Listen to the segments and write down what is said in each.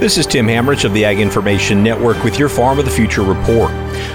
This is Tim Hammerich of the Ag Information Network with your Farm of the Future report.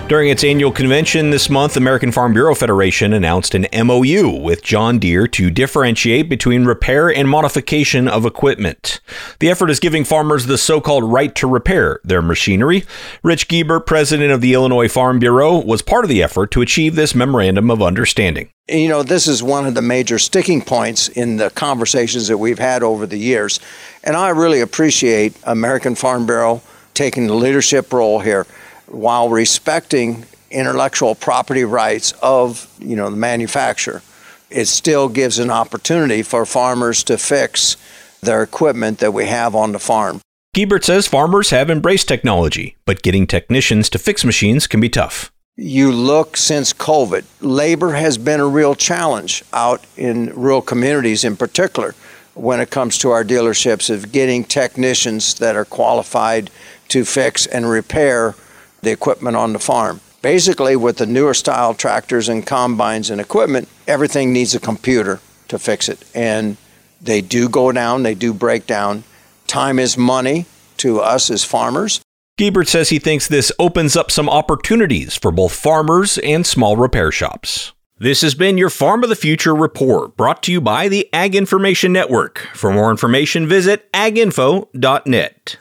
During its annual convention this month, American Farm Bureau Federation announced an MOU with John Deere to differentiate between repair and modification of equipment. The effort is giving farmers the so called right to repair their machinery. Rich Guebert, president of the Illinois Farm Bureau, was part of the effort to achieve this memorandum of understanding. You know, this is one of the major sticking points in the conversations that we've had over the years. And I really appreciate American Farm Bureau taking the leadership role here while respecting intellectual property rights of, you know, the manufacturer. It still gives an opportunity for farmers to fix their equipment that we have on the farm. Guebert says farmers have embraced technology, but getting technicians to fix machines can be tough you look since COVID, labor has been a real challenge out in rural communities in particular when it comes to our dealerships of getting technicians that are qualified to fix and repair the equipment on the farm. Basically, with the newer style tractors and combines and equipment, everything needs a computer to fix it. And they do go down, they do break down. Time is money to us as farmers. Guebert says he thinks this opens up some opportunities for both farmers and small repair shops. This has been your Farm of the Future report brought to you by the Ag Information Network. For more information, visit aginfo.net.